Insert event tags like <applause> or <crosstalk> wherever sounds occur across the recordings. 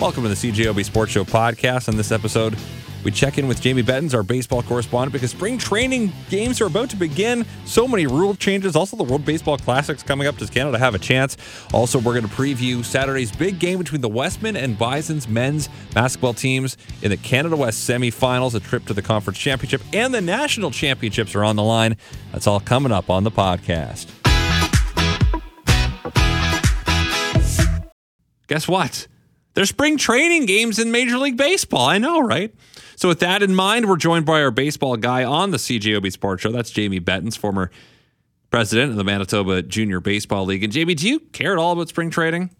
Welcome to the CJOB Sports Show podcast. On this episode, we check in with Jamie Bettens, our baseball correspondent, because spring training games are about to begin. So many rule changes. Also, the World Baseball Classics coming up. Does Canada have a chance? Also, we're going to preview Saturday's big game between the Wesmen and Bison's men's basketball teams in the Canada West semifinals. A trip to the conference championship and the national championships are on the line. That's all coming up on the podcast. Guess what? There's spring training games in Major League Baseball. I know, right? So, with that in mind, we're joined by our baseball guy on the CJOB Sports Show. That's Jamie Bettens, former president of the Manitoba Junior Baseball League. And Jamie, do you care at all about spring training?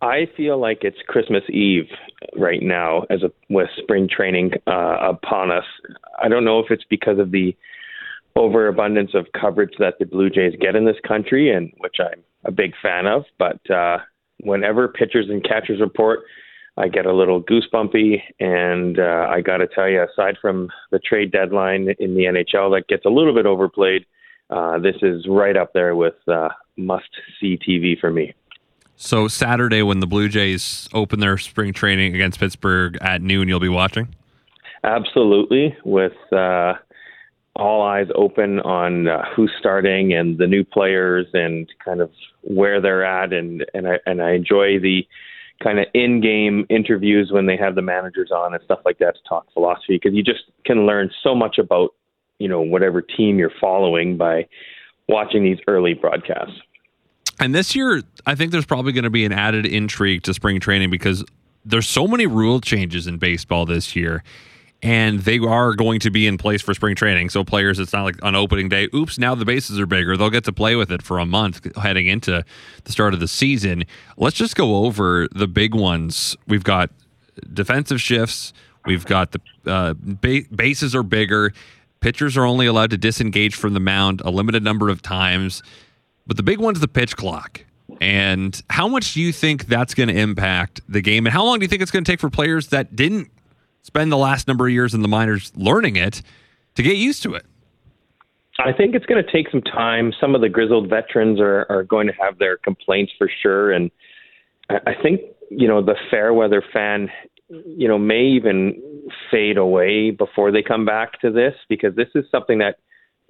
I feel like it's Christmas Eve right now, as a, with spring training uh, upon us. I don't know if it's because of the overabundance of coverage that the Blue Jays get in this country, and which I'm a big fan of. But uh, whenever pitchers and catchers report, I get a little goosebumpy, and uh, I got to tell you, aside from the trade deadline in the NHL that gets a little bit overplayed, uh, this is right up there with uh, must-see TV for me. So Saturday, when the Blue Jays open their spring training against Pittsburgh at noon, you'll be watching. Absolutely, with uh, all eyes open on uh, who's starting and the new players and kind of where they're at, and and I and I enjoy the kind of in-game interviews when they have the managers on and stuff like that to talk philosophy because you just can learn so much about you know whatever team you're following by watching these early broadcasts. And this year, I think there's probably going to be an added intrigue to spring training because there's so many rule changes in baseball this year and they are going to be in place for spring training. So players, it's not like on opening day, oops, now the bases are bigger. They'll get to play with it for a month heading into the start of the season. Let's just go over the big ones. We've got defensive shifts. We've got the uh, ba- bases are bigger. Pitchers are only allowed to disengage from the mound a limited number of times. But the big one's the pitch clock. And how much do you think that's going to impact the game? And how long do you think it's going to take for players that didn't spend the last number of years in the minors learning it to get used to it? I think it's going to take some time. Some of the grizzled veterans are, are going to have their complaints for sure. And I think, you know, the fair weather fan, you know, may even fade away before they come back to this because this is something that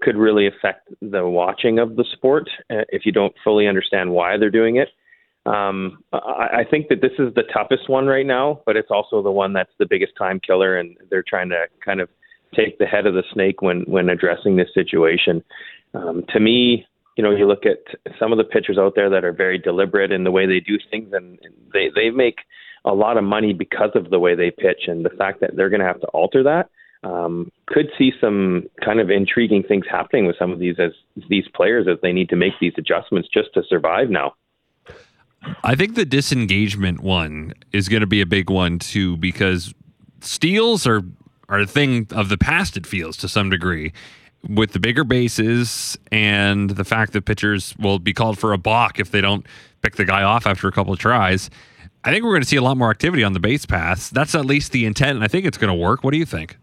could really affect the watching of the sport uh, if you don't fully understand why they're doing it. Um, I, I think that this is the toughest one right now, but it's also the one that's the biggest time killer, and they're trying to kind of take the head of the snake when when addressing this situation. Um, to me, you know, you look at some of the pitchers out there that are very deliberate in the way they do things, and they they make a lot of money because of the way they pitch, and the fact that they're going to have to alter that um, could see some kind of intriguing things happening with some of these as these players as they need to make these adjustments just to survive now. I think the disengagement one is going to be a big one too because steals are are a thing of the past. It feels to some degree with the bigger bases and the fact that pitchers will be called for a balk if they don't pick the guy off after a couple of tries. I think we're going to see a lot more activity on the base paths. That's at least the intent, and I think it's going to work. What do you think?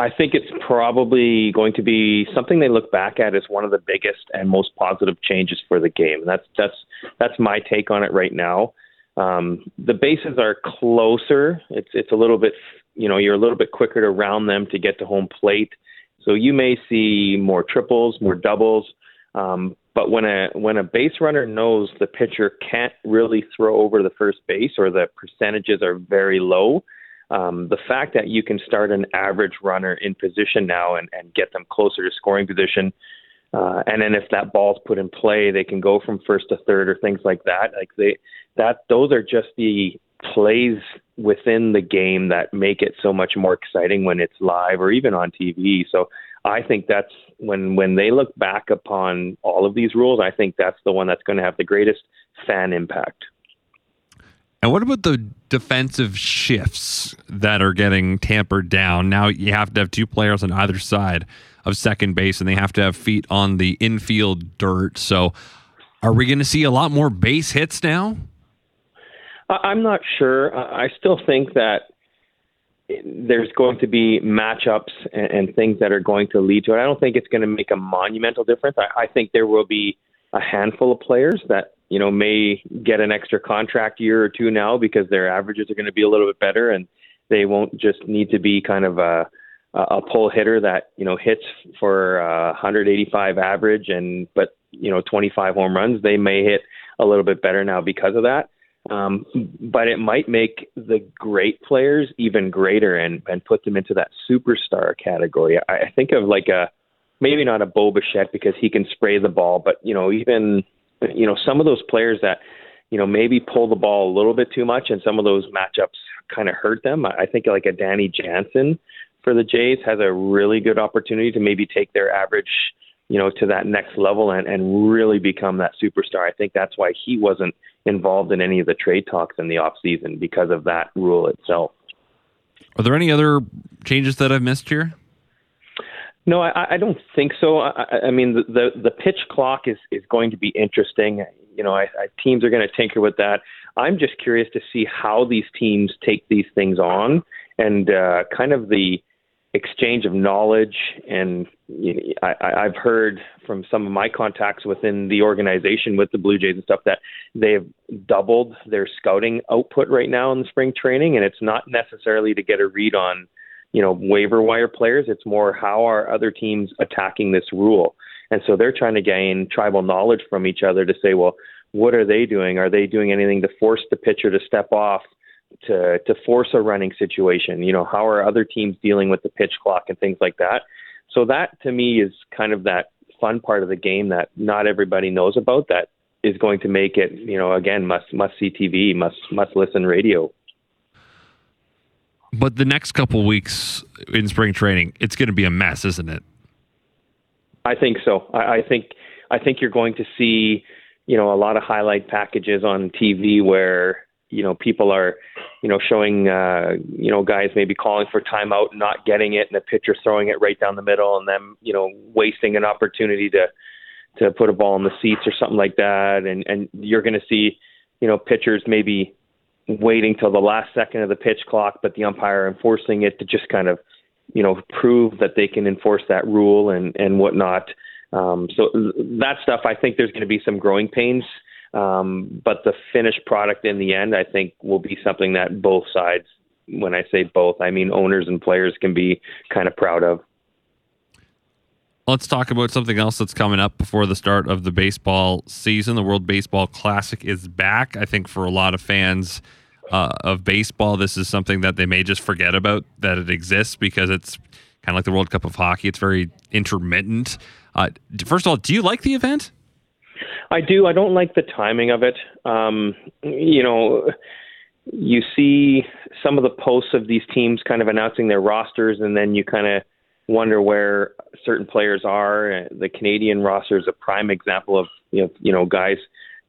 I think it's probably going to be something they look back at as one of the biggest and most positive changes for the game. That's that's that's my take on it right now. Um, the bases are closer. It's it's a little bit you know you're a little bit quicker to round them to get to home plate. So you may see more triples, more doubles. Um, but when a when a base runner knows the pitcher can't really throw over the first base or the percentages are very low, um, the fact that you can start an average runner in position now and, and get them closer to scoring position, uh, and then if that ball's put in play, they can go from first to third or things like that. Like they, that those are just the plays within the game that make it so much more exciting when it's live or even on TV. So I think that's when when they look back upon all of these rules, I think that's the one that's going to have the greatest fan impact. And what about the defensive shifts that are getting tampered down? Now you have to have two players on either side of second base, and they have to have feet on the infield dirt. So, are we going to see a lot more base hits now? I'm not sure. I still think that there's going to be matchups and, things that are going to lead to it. I don't think it's going to make a monumental difference. I think there will be a handful of players that you know may get an extra contract year or two now because their averages are going to be a little bit better and they won't just need to be kind of a a pull hitter that you know hits for uh, 185 average and but you know 25 home runs. They may hit a little bit better now because of that. Um, but it might make the great players even greater and, and put them into that superstar category. I, I think of like a maybe not a Bo Bichette because he can spray the ball, but you know even you know some of those players that you know maybe pull the ball a little bit too much, and some of those matchups kind of hurt them. I think like a Danny Jansen for the Jays has a really good opportunity to maybe take their average you know, to that next level and, and really become that superstar. I think that's why he wasn't involved in any of the trade talks in the off season because of that rule itself. Are there any other changes that I've missed here? No, I, I don't think so. I, I mean, the, the, pitch clock is is going to be interesting. You know, I, I, teams are going to tinker with that. I'm just curious to see how these teams take these things on and uh, kind of the exchange of knowledge and you know, I, I've heard from some of my contacts within the organization with the Blue Jays and stuff that they've doubled their scouting output right now in the spring training, and it's not necessarily to get a read on, you know, waiver wire players. It's more how are other teams attacking this rule, and so they're trying to gain tribal knowledge from each other to say, well, what are they doing? Are they doing anything to force the pitcher to step off? to to force a running situation. You know, how are other teams dealing with the pitch clock and things like that? So that to me is kind of that fun part of the game that not everybody knows about that is going to make it, you know, again must must see TV, must must listen radio. But the next couple weeks in spring training, it's going to be a mess, isn't it? I think so. I, I think I think you're going to see, you know, a lot of highlight packages on TV where you know people are you know showing uh you know guys maybe calling for timeout not getting it and the pitcher throwing it right down the middle and them you know wasting an opportunity to to put a ball in the seats or something like that and and you're going to see you know pitchers maybe waiting till the last second of the pitch clock but the umpire enforcing it to just kind of you know prove that they can enforce that rule and and whatnot um so that stuff i think there's going to be some growing pains um, but the finished product in the end, I think, will be something that both sides, when I say both, I mean owners and players, can be kind of proud of. Let's talk about something else that's coming up before the start of the baseball season. The World Baseball Classic is back. I think for a lot of fans uh, of baseball, this is something that they may just forget about that it exists because it's kind of like the World Cup of hockey. It's very intermittent. Uh, first of all, do you like the event? I do. I don't like the timing of it. Um, you know, you see some of the posts of these teams kind of announcing their rosters, and then you kind of wonder where certain players are. The Canadian roster is a prime example of you know, you know guys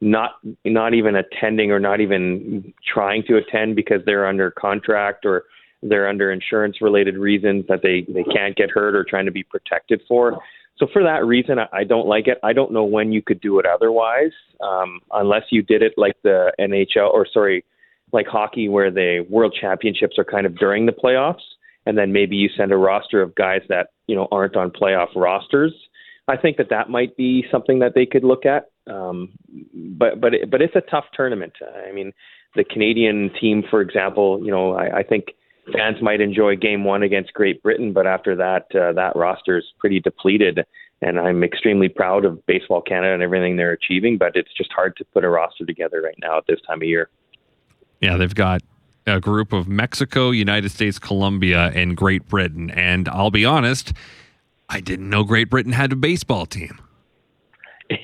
not not even attending or not even trying to attend because they're under contract or they're under insurance related reasons that they they can't get hurt or trying to be protected for. So for that reason, I I don't like it. I don't know when you could do it otherwise, um, unless you did it like the NHL or sorry, like hockey, where the World Championships are kind of during the playoffs, and then maybe you send a roster of guys that you know aren't on playoff rosters. I think that that might be something that they could look at. Um, but but it, but it's a tough tournament. I mean, the Canadian team, for example, you know, I, I think fans might enjoy Game One against Great Britain, but after that, uh, that roster is pretty depleted. And I'm extremely proud of Baseball Canada and everything they're achieving, but it's just hard to put a roster together right now at this time of year. Yeah, they've got a group of Mexico, United States, Colombia, and Great Britain. And I'll be honest, I didn't know Great Britain had a baseball team.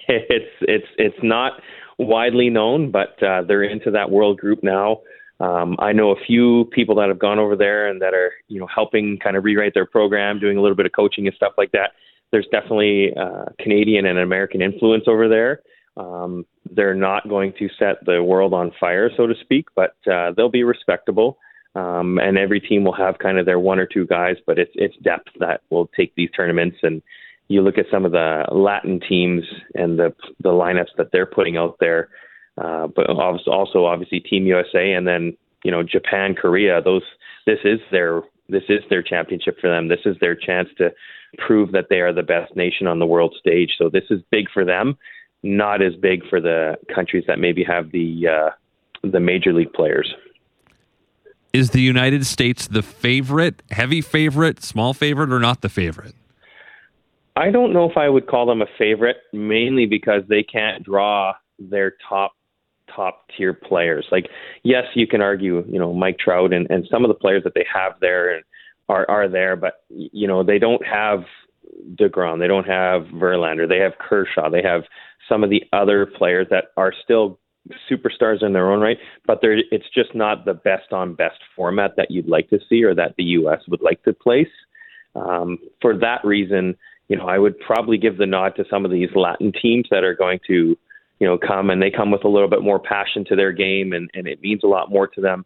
<laughs> It's it's it's not widely known, but uh, they're into that world group now. Um, I know a few people that have gone over there and that are, you know, helping kind of rewrite their program, doing a little bit of coaching and stuff like that. There's definitely uh, Canadian and American influence over there. Um, they're not going to set the world on fire, so to speak, but uh, they'll be respectable. Um, and every team will have kind of their one or two guys, but it's it's depth that will take these tournaments. And you look at some of the Latin teams and the the lineups that they're putting out there uh, but also obviously Team USA and then you know Japan, Korea. Those this is their this is their championship for them. This is their chance to prove that they are the best nation on the world stage. So this is big for them. not as big for the countries that maybe have the uh, the major league players. Is the United States the favorite, heavy favorite, small favorite, or not the favorite? I don't know if I would call them a favorite, mainly because they can't draw their top top tier players. Like, yes, you can argue, you know, Mike Trout and, and some of the players that they have there are are there, but you know, they don't have deGrom, they don't have Verlander, they have Kershaw, they have some of the other players that are still superstars in their own right, but they're, it's just not the best on best format that you'd like to see or that the U.S. would like to place. Um, for that reason, you know, I would probably give the nod to some of these Latin teams that are going to, you know, come and they come with a little bit more passion to their game and, and it means a lot more to them.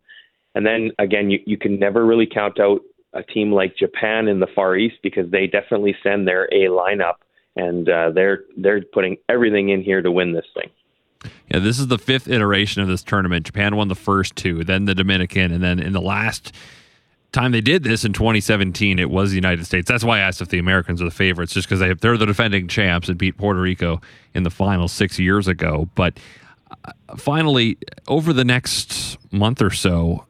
And then again, you, you can never really count out a team like Japan in the Far East because they definitely send their A lineup and uh, they're they're putting everything in here to win this thing. Yeah, this is the fifth iteration of this tournament. Japan won the first two, then the Dominican, and then in the last time they did this in 2017, it was the United States. That's why I asked if the Americans are the favorites, just because they they're the defending champs and beat Puerto Rico in the final six years ago. But uh, finally, over the next month or so,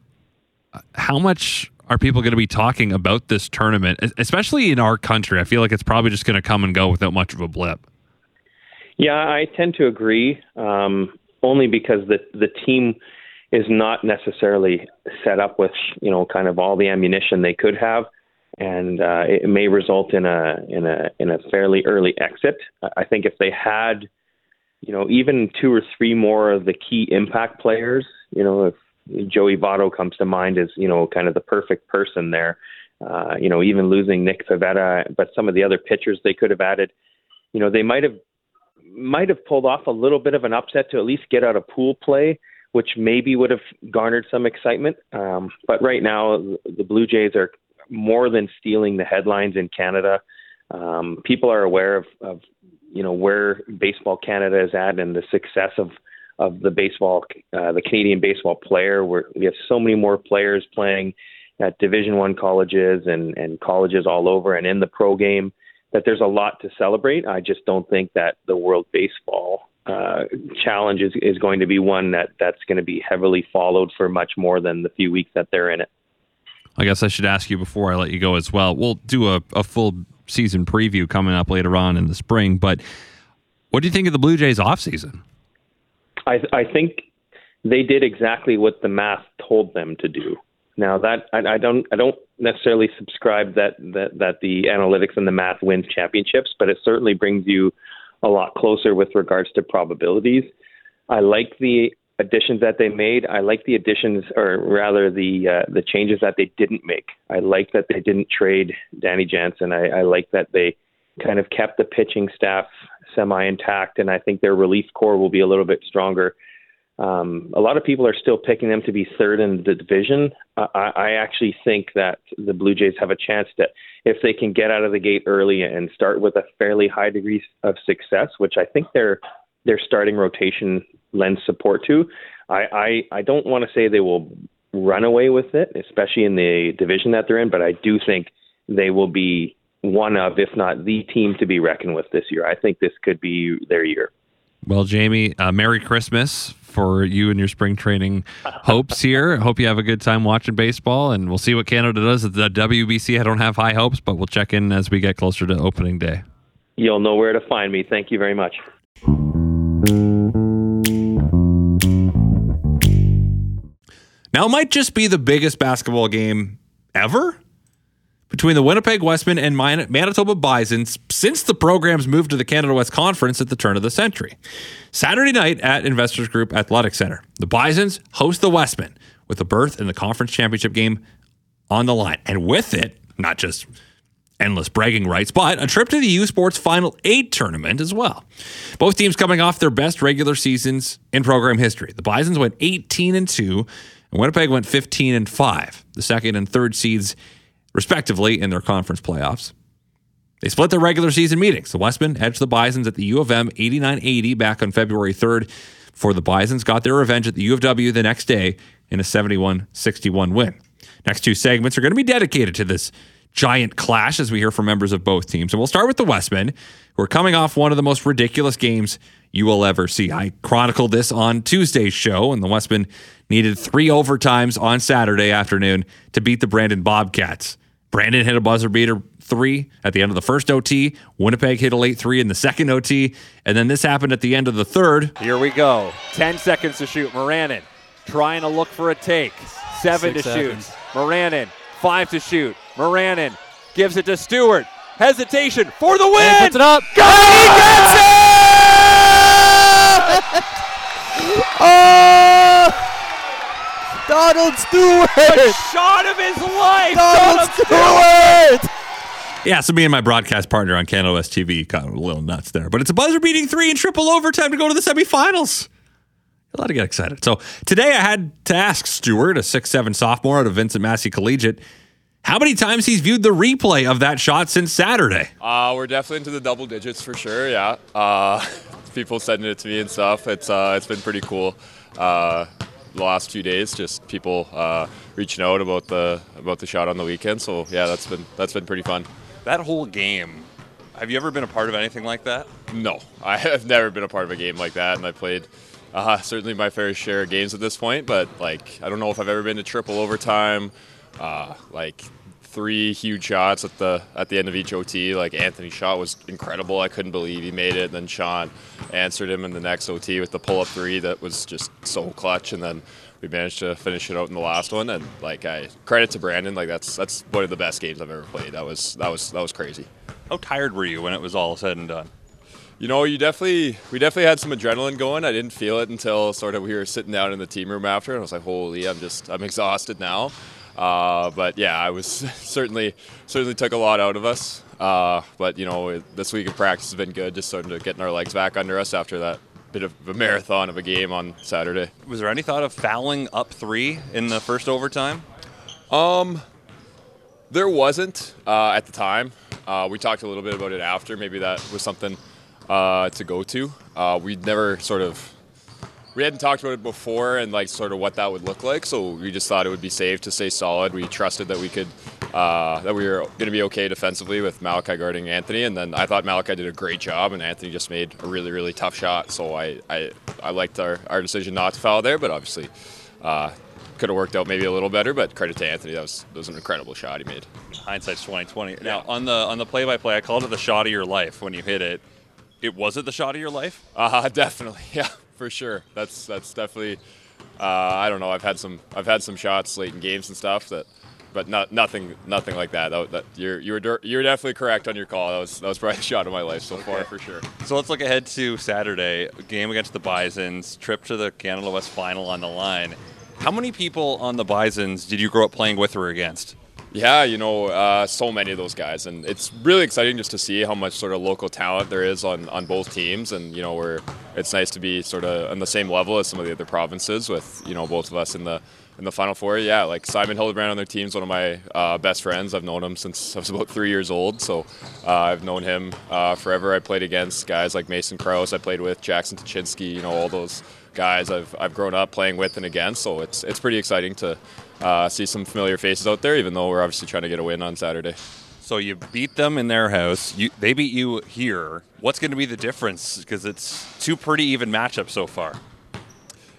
how much are people going to be talking about this tournament, especially in our country? I feel like it's probably just going to come and go without much of a blip. Yeah, I tend to agree. Um, only because the the team is not necessarily set up with you know kind of all the ammunition they could have, and uh, it may result in a in a in a fairly early exit. I think if they had, you know, even two or three more of the key impact players, you know, if Joey Votto comes to mind as you know kind of the perfect person there. Uh, you know, even losing Nick Pivetta, but some of the other pitchers they could have added, you know, they might have might have pulled off a little bit of an upset to at least get out of pool play, which maybe would have garnered some excitement. Um, but right now, the Blue Jays are more than stealing the headlines in Canada. Um, people are aware of, of, you know, where Baseball Canada is at and the success of of the baseball, uh, the Canadian baseball player. Where we have so many more players playing at Division One colleges and and colleges all over and in the pro game that there's a lot to celebrate. I just don't think that the World Baseball uh, challenge is, is going to be one that that's going to be heavily followed for much more than the few weeks that they're in it. I guess I should ask you before I let you go as well. We'll do a, a full season preview coming up later on in the spring, but what do you think of the Blue Jays offseason? I, I think they did exactly what the math told them to do. Now that I, I don't I don't necessarily subscribe that, that that the analytics and the math wins championships, but it certainly brings you a lot closer with regards to probabilities. I like the additions that they made. I like the additions, or rather the uh, the changes that they didn't make. I like that they didn't trade Danny Jansen. I, I like that they kind of kept the pitching staff semi intact, and I think their relief corps will be a little bit stronger. Um, a lot of people are still picking them to be third in the division. I, I actually think that the Blue Jays have a chance that if they can get out of the gate early and start with a fairly high degree of success, which I think their their starting rotation lends support to. I I, I don't want to say they will run away with it, especially in the division that they're in, but I do think they will be one of, if not the team to be reckoned with this year. I think this could be their year. Well, Jamie, uh, Merry Christmas for you and your spring training <laughs> hopes here. Hope you have a good time watching baseball, and we'll see what Canada does at the WBC. I don't have high hopes, but we'll check in as we get closer to opening day. You'll know where to find me. Thank you very much. Now, it might just be the biggest basketball game ever between the Winnipeg Wesmen and Manitoba Bisons since the program's moved to the Canada West Conference at the turn of the century. Saturday night at Investors Group Athletic Center, the Bisons host the Wesmen with a berth in the conference championship game on the line. And with it, not just endless bragging rights, but a trip to the U Sports Final 8 tournament as well. Both teams coming off their best regular seasons in program history. The Bisons went 18 and 2, and Winnipeg went 15 and 5. The second and third seeds respectively, in their conference playoffs. They split their regular season meetings. The Wesmen edged the Bisons at the U of M 89 80 back on February 3rd, before the Bisons got their revenge at the U of W the next day in a 71 61 win. Next two segments are going to be dedicated to this giant clash as we hear from members of both teams. And we'll start with the Wesmen, who are coming off one of the most ridiculous games you will ever see. I chronicled this on Tuesday's show, and the Wesmen needed three overtimes on Saturday afternoon to beat the Brandon Bobcats. Brandon hit a buzzer beater three at the end of the first OT. Winnipeg hit a late three in the second OT. And then this happened at the end of the third. Here we go. 10 seconds to shoot. Moranin trying to look for a take. Seven Six to seconds. shoot. Moranin, five to shoot. Moranin gives it to Stewart. Hesitation for the win. And Puts it up. Go! He gets it! <laughs> oh! Donald Stewart! The shot of his life. Donald Donald Stewart! Yeah, so me and my broadcast partner on Canada West TV got a little nuts there. But it's a buzzer beating three in triple overtime to go to the semifinals. A lot to get excited. So today I had to ask Stewart, a six-seven sophomore out of Vincent Massey Collegiate, how many times he's viewed the replay of that shot since Saturday. Uh, we're definitely into the double digits for sure. Yeah, uh, <laughs> people sending it to me and stuff. It's uh, it's been pretty cool. Uh, the last few days, just people uh, reaching out about the about the shot on the weekend. So yeah, that's been that's been pretty fun. That whole game, have you ever been a part of anything like that? No, <laughs> I have never been a part of a game like that, and I played uh, certainly my fair share of games at this point. But like, I don't know if I've ever been to triple overtime, uh, like three huge shots at the at the end of each OT. Like Anthony's shot was incredible. I couldn't believe he made it. And then Sean answered him in the next OT with the pull up three that was just so clutch. And then we managed to finish it out in the last one. And like, I credit to Brandon. Like that's that's one of the best games I've ever played. That was that was that was crazy. How tired were you when it was all said and done? You know, you definitely we definitely had some adrenaline going. I didn't feel it until sort of we were sitting down in the team room after, and I was like, "Holy, I'm just I'm exhausted now." Uh, but yeah, I was <laughs> certainly certainly took a lot out of us. Uh, but you know, it, this week of practice has been good, just sort of getting our legs back under us after that bit of a marathon of a game on Saturday. Was there any thought of fouling up three in the first overtime? Um, There wasn't uh, at the time. Uh, we talked a little bit about it after. Maybe that was something uh, to go to. Uh, we'd never sort of we hadn't talked about it before and like sort of what that would look like. So we just thought it would be safe to stay solid. We trusted that we could uh, that we were going to be okay defensively with Malachi guarding Anthony. And then I thought Malachi did a great job, and Anthony just made a really really tough shot. So I I, I liked our, our decision not to foul there, but obviously. Uh, could have worked out maybe a little better, but credit to Anthony. That was that was an incredible shot he made. Hindsight's twenty twenty. Now on the on the play by play, I called it the shot of your life when you hit it. It was it the shot of your life? Uh, <laughs> definitely, yeah, for sure. That's that's definitely. Uh, I don't know. I've had some I've had some shots late in games and stuff that, but not nothing nothing like that. that, that you're you were you're definitely correct on your call. That was that was probably the <laughs> shot of my life so far for sure. So let's look ahead to Saturday, game against the Bisons, trip to the Canada West final on the line. How many people on the Bisons did you grow up playing with or against? Yeah, you know, uh, so many of those guys, and it's really exciting just to see how much sort of local talent there is on, on both teams, and you know, we're it's nice to be sort of on the same level as some of the other provinces with you know both of us in the in the final four. Yeah, like Simon Hildebrand on their team is one of my uh, best friends. I've known him since <laughs> I was about three years old, so uh, I've known him uh, forever. I played against guys like Mason Krause. I played with Jackson Tuchinski. You know, all those guys I've, I've grown up playing with and against. So it's it's pretty exciting to uh, see some familiar faces out there, even though we're obviously trying to get a win on Saturday. So you beat them in their house. You, they beat you here. What's going to be the difference? Because it's two pretty even matchups so far.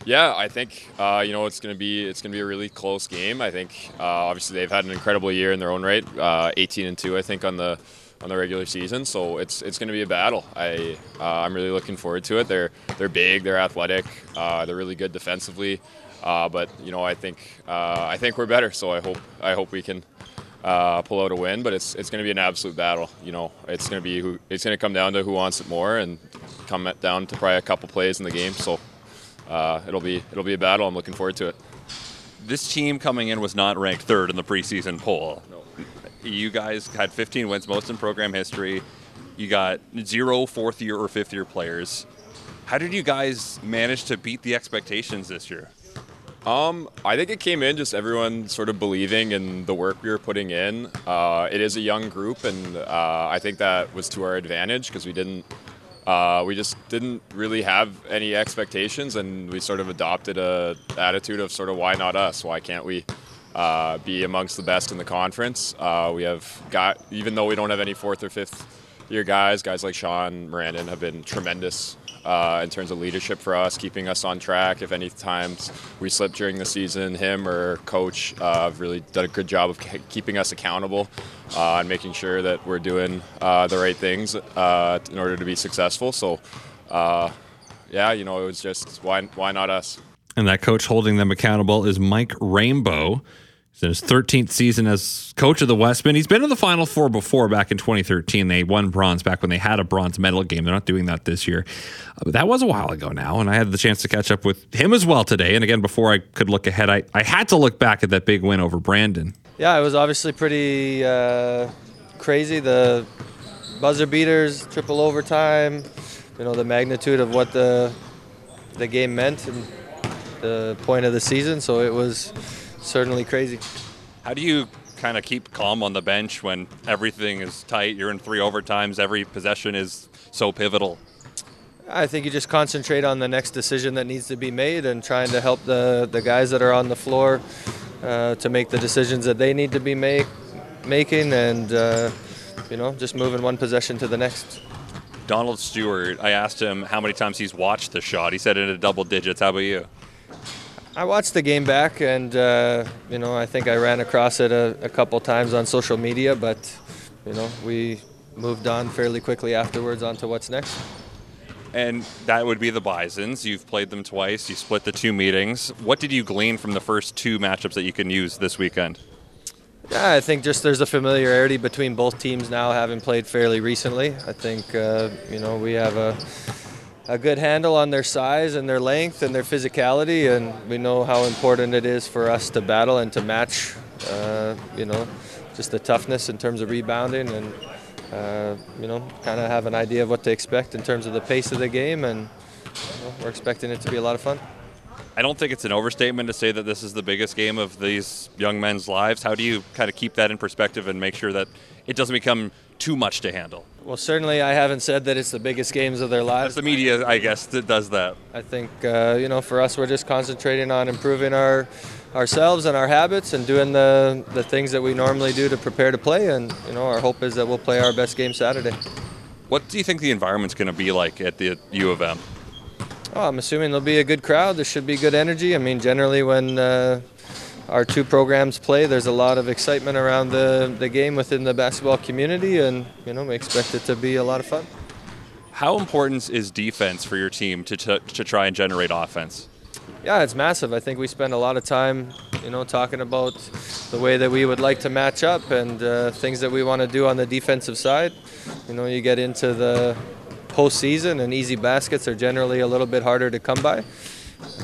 Yeah, I think uh, you know it's going to be it's going to be a really close game. I think uh, obviously they've had an incredible year in their own right, uh, 18 and two I think on the on the regular season. So it's it's going to be a battle. I uh, I'm really looking forward to it. They're they're big, they're athletic, uh, they're really good defensively. Uh, but you know I think I think we're better. So I hope I hope we can uh, pull out a win. But it's it's going to be an absolute battle. You know, it's going to be who it's going to come down to who wants it more, and come down to probably a couple plays in the game. So uh, it'll be it'll be a battle. I'm looking forward to it. This team coming in was not ranked third in the preseason poll. You guys had 15 wins, most in program history. You got zero fourth year or fifth year players. How did you guys manage to beat the expectations this year? Um, I think it came in just everyone sort of believing in the work we were putting in. Uh, it is a young group, and uh, I think that was to our advantage because we didn't, uh, we just didn't really have any expectations, and we sort of adopted a attitude of sort of why not us? Why can't we uh, be amongst the best in the conference? Uh, we have got, even though we don't have any fourth or fifth year guys, guys like Sean, Miranda, have been tremendous uh, in terms of leadership for us, keeping us on track. If any times we slip during the season, him or coach uh, have really done a good job of keeping us accountable uh, and making sure that we're doing uh, the right things uh, in order to be successful. So, uh, yeah, you know, it was just why why not us? And that coach holding them accountable is Mike Raimbault. He's in his 13th season as coach of the Wesmen. He's been in the Final Four before back in 2013. They won bronze back when they had a bronze medal game. They're not doing that this year. Uh, but that was a while ago now, and I had the chance to catch up with him as well today. And again, before I could look ahead, I, I had to look back at that big win over Brandon. Yeah, it was obviously pretty uh, crazy. The buzzer beaters, triple overtime, you know, the magnitude of what the, the game meant and the point of the season. So it was certainly crazy. How do you kind of keep calm on the bench when everything is tight? You're in three overtimes. Every possession is so pivotal. I think you just concentrate on the next decision that needs to be made and trying to help the, the guys that are on the floor uh, to make the decisions that they need to be make, making and, uh, you know, just moving one possession to the next. Donald Stewart, I asked him how many times he's watched the shot. He said it in the double digits. How about you? I watched the game back, and uh, you know, I think I ran across it a, a, couple times on social media, but you know, we moved on fairly quickly afterwards onto what's next. And that would be the Bisons. You've played them twice. You split the two meetings. What did you glean from the first two matchups that you can use this weekend? Yeah, I think just there's a familiarity between both teams now, having played fairly recently. I think uh, you know we have a a good handle on their size and their length and their physicality, and we know how important it is for us to battle and to match, uh, you know, just the toughness in terms of rebounding and, uh, you know, kind of have an idea of what to expect in terms of the pace of the game, and you know, we're expecting it to be a lot of fun. I don't think it's an overstatement to say that this is the biggest game of these young men's lives. How do you kind of keep that in perspective and make sure that it doesn't become too much to handle? Well, certainly I haven't said that it's the biggest games of their lives. That's the media, I guess, that does that. I think, uh, you know, for us, we're just concentrating on improving our ourselves and our habits and doing the, the things that we normally do to prepare to play. And, you know, our hope is that we'll play our best game Saturday. What do you think the environment's going to be like at the U of M? Oh, I'm assuming there'll be a good crowd. There should be good energy. I mean, generally when uh, our two programs play, there's a lot of excitement around the, the game within the basketball community, and you know we expect it to be a lot of fun. How important is defense for your team to, to, to try and generate offense? Yeah, it's massive. I think we spend a lot of time, you know, talking about the way that we would like to match up and uh, things that we want to do on the defensive side. You know, you get into the postseason, and easy baskets are generally a little bit harder to come by.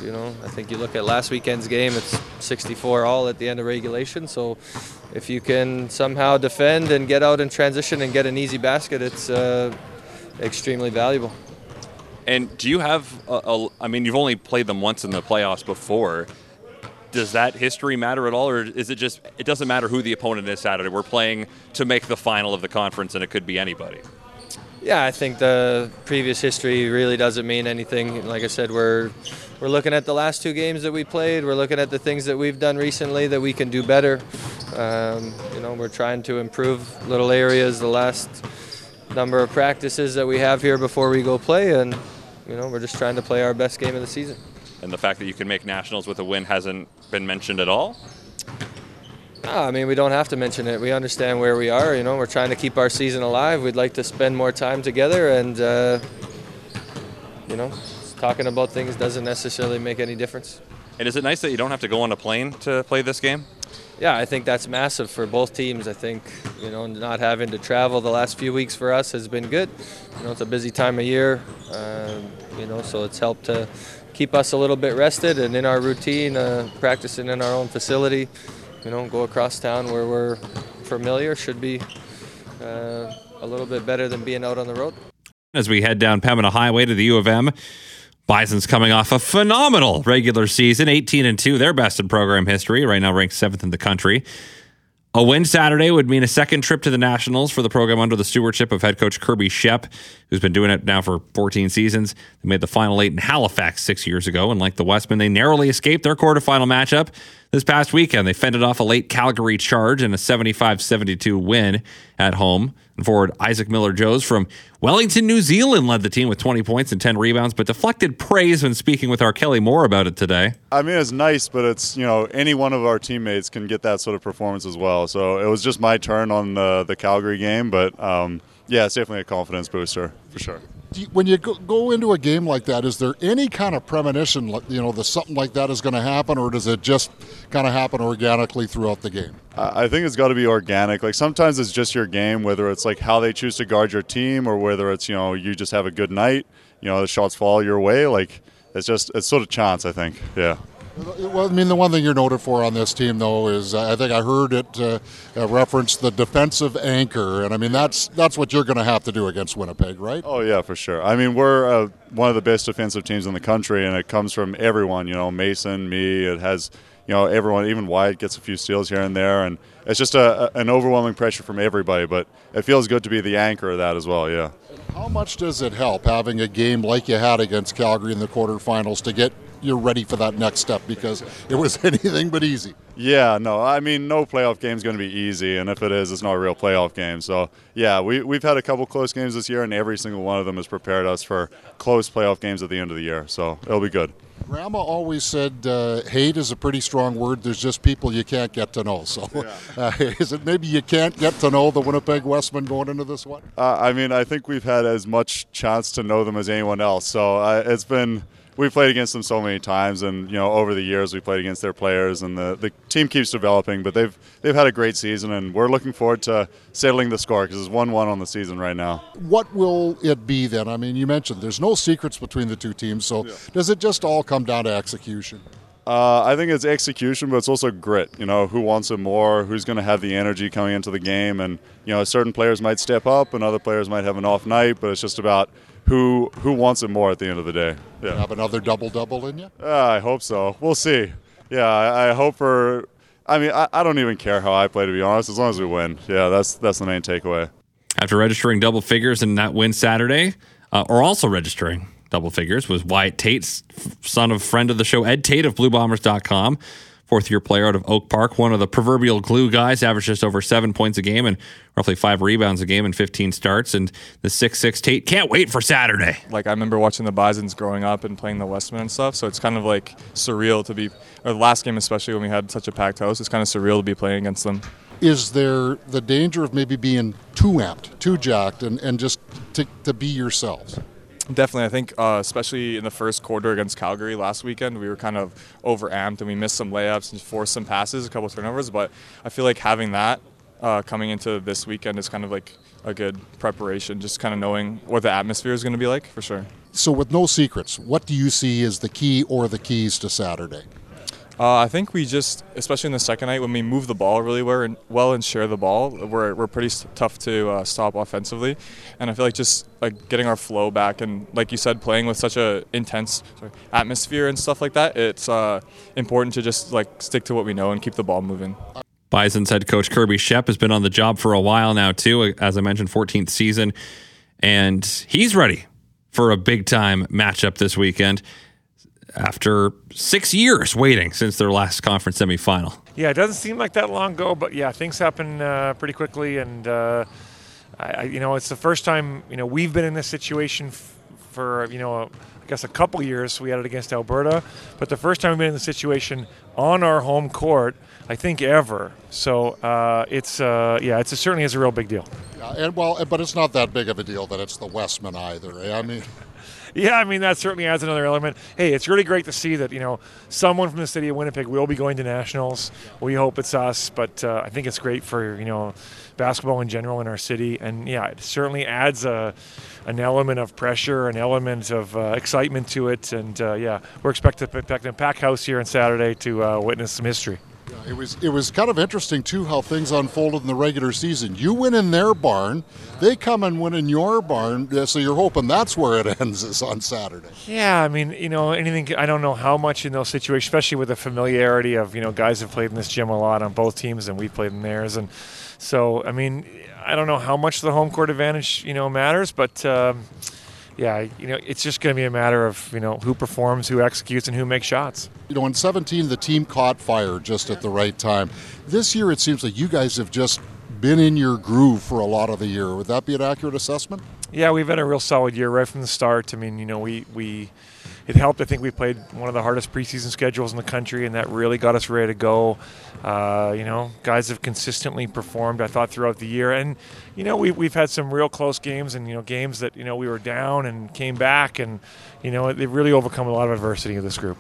You know, I think you look at last weekend's game; it's 64 all at the end of regulation. So, if you can somehow defend and get out in transition and get an easy basket, it's uh, extremely valuable. And do you have? A, a, I mean, you've only played them once in the playoffs before. Does that history matter at all, or is it just it doesn't matter who the opponent is Saturday? We're playing to make the final of the conference, and it could be anybody. Yeah, I think the previous history really doesn't mean anything. Like I said, we're we're looking at the last two games that we played. We're looking at the things that we've done recently that we can do better. Um, you know, we're trying to improve little areas. The last number of practices that we have here before we go play, and you know, we're just trying to play our best game of the season. And the fact that you can make nationals with a win hasn't been mentioned at all. No, I mean, we don't have to mention it. We understand where we are. You know, we're trying to keep our season alive. We'd like to spend more time together, and uh, you know, talking about things doesn't necessarily make any difference. And is it nice that you don't have to go on a plane to play this game? Yeah, I think that's massive for both teams. I think you know not having to travel the last few weeks for us has been good. You know, it's a busy time of year. Um, you know, so it's helped to keep us a little bit rested and in our routine, uh, practicing in our own facility you know, go across town where we're familiar should be uh, a little bit better than being out on the road. As we head down Pembina Highway to the U of M, Bison's coming off a phenomenal regular season, 18 and 2, their best in program history, right now ranked seventh in the country. A win Saturday would mean a second trip to the Nationals for the program under the stewardship of head coach Kirby Schepp, who's been doing it now for 14 seasons. They made the final eight in Halifax six years ago, and like the Wesmen, they narrowly escaped their quarterfinal matchup. This past weekend, they fended off a late Calgary charge in a 75 72 win at home. And forward Isaac Miller Joes from Wellington, New Zealand led the team with 20 points and 10 rebounds, but deflected praise when speaking with our Kelly Moore about it today. I mean, it's nice, but it's, you know, any one of our teammates can get that sort of performance as well. So it was just my turn on the, the Calgary game, but um, yeah, it's definitely a confidence booster for sure you, when you go, go, into a game like that, is there any kind of premonition, you know, that something like that is going to happen, or does it just kind of happen organically throughout the game? I think it's got to be organic. Like sometimes it's just your game, whether it's like how they choose to guard your team, or whether it's you know you just have a good night, you know the shots fall your way. Like it's just it's sort of chance. I think, yeah. Well, I mean, the one thing you're noted for on this team, though, is uh, I think I heard it uh, uh, reference the defensive anchor, and I mean that's that's what you're going to have to do against Winnipeg, right? Oh yeah, for sure. I mean, we're uh, one of the best defensive teams in the country, and it comes from everyone. You know, Mason, me. It has you know everyone, even Wyatt gets a few steals here and there, and it's just a, a, an overwhelming pressure from everybody. But it feels good to be the anchor of that as well. Yeah. How much does it help having a game like you had against Calgary in the quarterfinals to get you're ready for that next step because it was <laughs> anything but easy. Yeah, no, I mean, no playoff game is going to be easy, and if it is, it's not a real playoff game. So, yeah, we, we've had a couple close games this year, and every single one of them has prepared us for close playoff games at the end of the year. So, it'll be good. Grandma always said uh, hate is a pretty strong word. There's just people you can't get to know. <laughs> So, yeah. uh, <laughs> is it maybe you can't get to know the Winnipeg Wesmen going into this one? Uh, I mean, I think we've had as much chance to know them as anyone else. So, uh, it's been we played against them so many times, and you know over the years we played against their players, and the, the team keeps developing. But they've they've had a great season, and we're looking forward to settling the score because it's one one on the season right now. What will it be then? I mean, you mentioned there's no secrets between the two teams, so yeah. does it just all come down to execution? Uh, I think it's execution, but it's also grit. You know, who wants it more? Who's going to have the energy coming into the game? And you know, certain players might step up, and other players might have an off night. But it's just about who who wants it more at the end of the day. Yeah. Have another double double in you? Uh, I hope so. We'll see. Yeah, I, I hope for. I mean, I, I, don't even care how I play to be honest, as long as we win. Yeah, that's that's the main takeaway. After registering double figures in that win Saturday, uh, or also registering double figures was Wyatt Tate, son of friend of the show Ed Tate of BlueBombers.com fourth year player out of Oak Park, one of the proverbial glue guys, averaged just over seven points a game and roughly five rebounds a game in 15 starts. And the 6'6 Tate can't wait for Saturday. Like, I remember watching the Bisons growing up and playing the Wesmen and stuff, so it's kind of like surreal to be, or the last game, especially when we had such a packed house, it's kind of surreal to be playing against them. Is there the danger of maybe being too amped, too jacked, and, and just to, to be yourselves? Definitely, I think uh, especially in the first quarter against Calgary last weekend, we were kind of overamped and we missed some layups and forced some passes, a couple turnovers. But I feel like having that uh, coming into this weekend is kind of like a good preparation, just kind of knowing what the atmosphere is going to be like for sure. So, with no secrets, what do you see as the key or the keys to Saturday? Uh, I think we just, especially in the second night, when we move the ball really well and, share the ball, we're, we're pretty tough to uh, stop offensively. And I feel like just like getting our flow back and, like you said, playing with such a intense sorry, atmosphere and stuff like that, it's uh, important to just like stick to what we know and keep the ball moving. Bison's head coach Kirby Schepp has been on the job for a while now too. As I mentioned, 14th season, and he's ready for a big time matchup this weekend after six years waiting since their last conference semifinal. Yeah, it doesn't seem like that long ago, but yeah, things happen uh, pretty quickly, and uh, I, you know, it's the first time you know we've been in this situation f- for you know. I guess a couple years we had it against Alberta, but the first time we've been in the situation on our home court, I think ever. So uh, it's uh, yeah, it's, it certainly is a real big deal. Yeah, and well, but it's not that big of a deal that it's the Wesmen either. Eh? I mean, yeah, I mean that certainly adds another element. Hey, it's really great to see that you know someone from the city of Winnipeg will be going to nationals. We hope it's us, but uh, I think it's great for you know basketball in general in our city, and yeah, it certainly adds a an element of pressure, an element of uh, excitement to it, and uh, yeah, we're expected to pack a pack house here on Saturday to uh, witness some history. It was it was kind of interesting too how things unfolded in the regular season. You win in their barn, they come and win in your barn, so you're hoping that's where it <laughs> ends is on Saturday. Yeah, I mean, you know, anything. I don't know how much in those situations, especially with the familiarity of you know guys have played in this gym a lot on both teams, and we've played in theirs, and so I mean, I don't know how much the home court advantage you know matters, but. Um, yeah, you know, it's just going to be a matter of you know who performs, who executes, and who makes shots. You know, in 17, the team caught fire just at the right time. This year, it seems like you guys have just been in your groove for a lot of the year. Would that be an accurate assessment? Yeah, we've had a real solid year right from the start. I mean, you know, we we it helped. I think we played one of the hardest preseason schedules in the country, and that really got us ready to go. Uh, you know, guys have consistently performed. I thought throughout the year, and you know, we, we've had some real close games, and you know, games that you know we were down and came back, and you know, they've really overcome a lot of adversity in this group.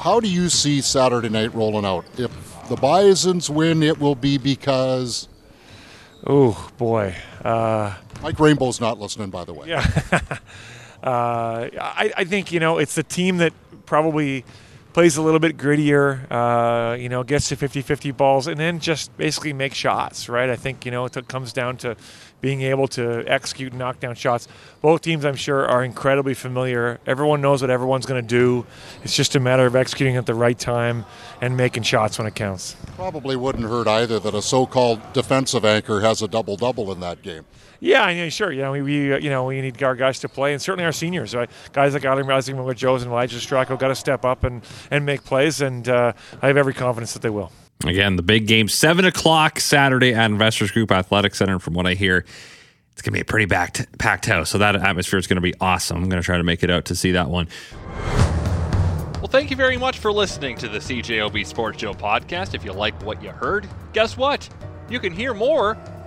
How do you see Saturday night rolling out? If the Bisons win, it will be because. Oh boy, uh, Mike Rainbow's not listening, by the way. Yeah. <laughs> Uh, I, I, think you know it's the team that probably plays a little bit grittier, uh, you know, gets to 50-50 balls, and then just basically make shots, right? I think you know it comes down to being able to execute and knock down shots. Both teams, I'm sure, are incredibly familiar. Everyone knows what everyone's going to do. It's just a matter of executing at the right time and making shots when it counts. Probably wouldn't hurt either that a so-called defensive anchor has a double-double in that game. Yeah, I mean, sure. You know, we, we uh, you know we need our guys to play, and certainly our seniors, right? Guys like Adam Rising with Joes and Elijah Stracco got to step up and and make plays, and uh, I have every confidence that they will. Again, the big game, seven o'clock Saturday at Investors Group Athletic Center. And from what I hear, it's going to be a pretty packed, packed house. So that atmosphere is going to be awesome. I'm going to try to make it out to see that one. Well, thank you very much for listening to the CJOB Sports Show podcast. If you like what you heard, guess what? You can hear more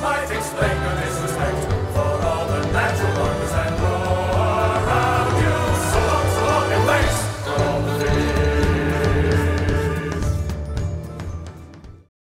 might explain your disrespect for all the natural.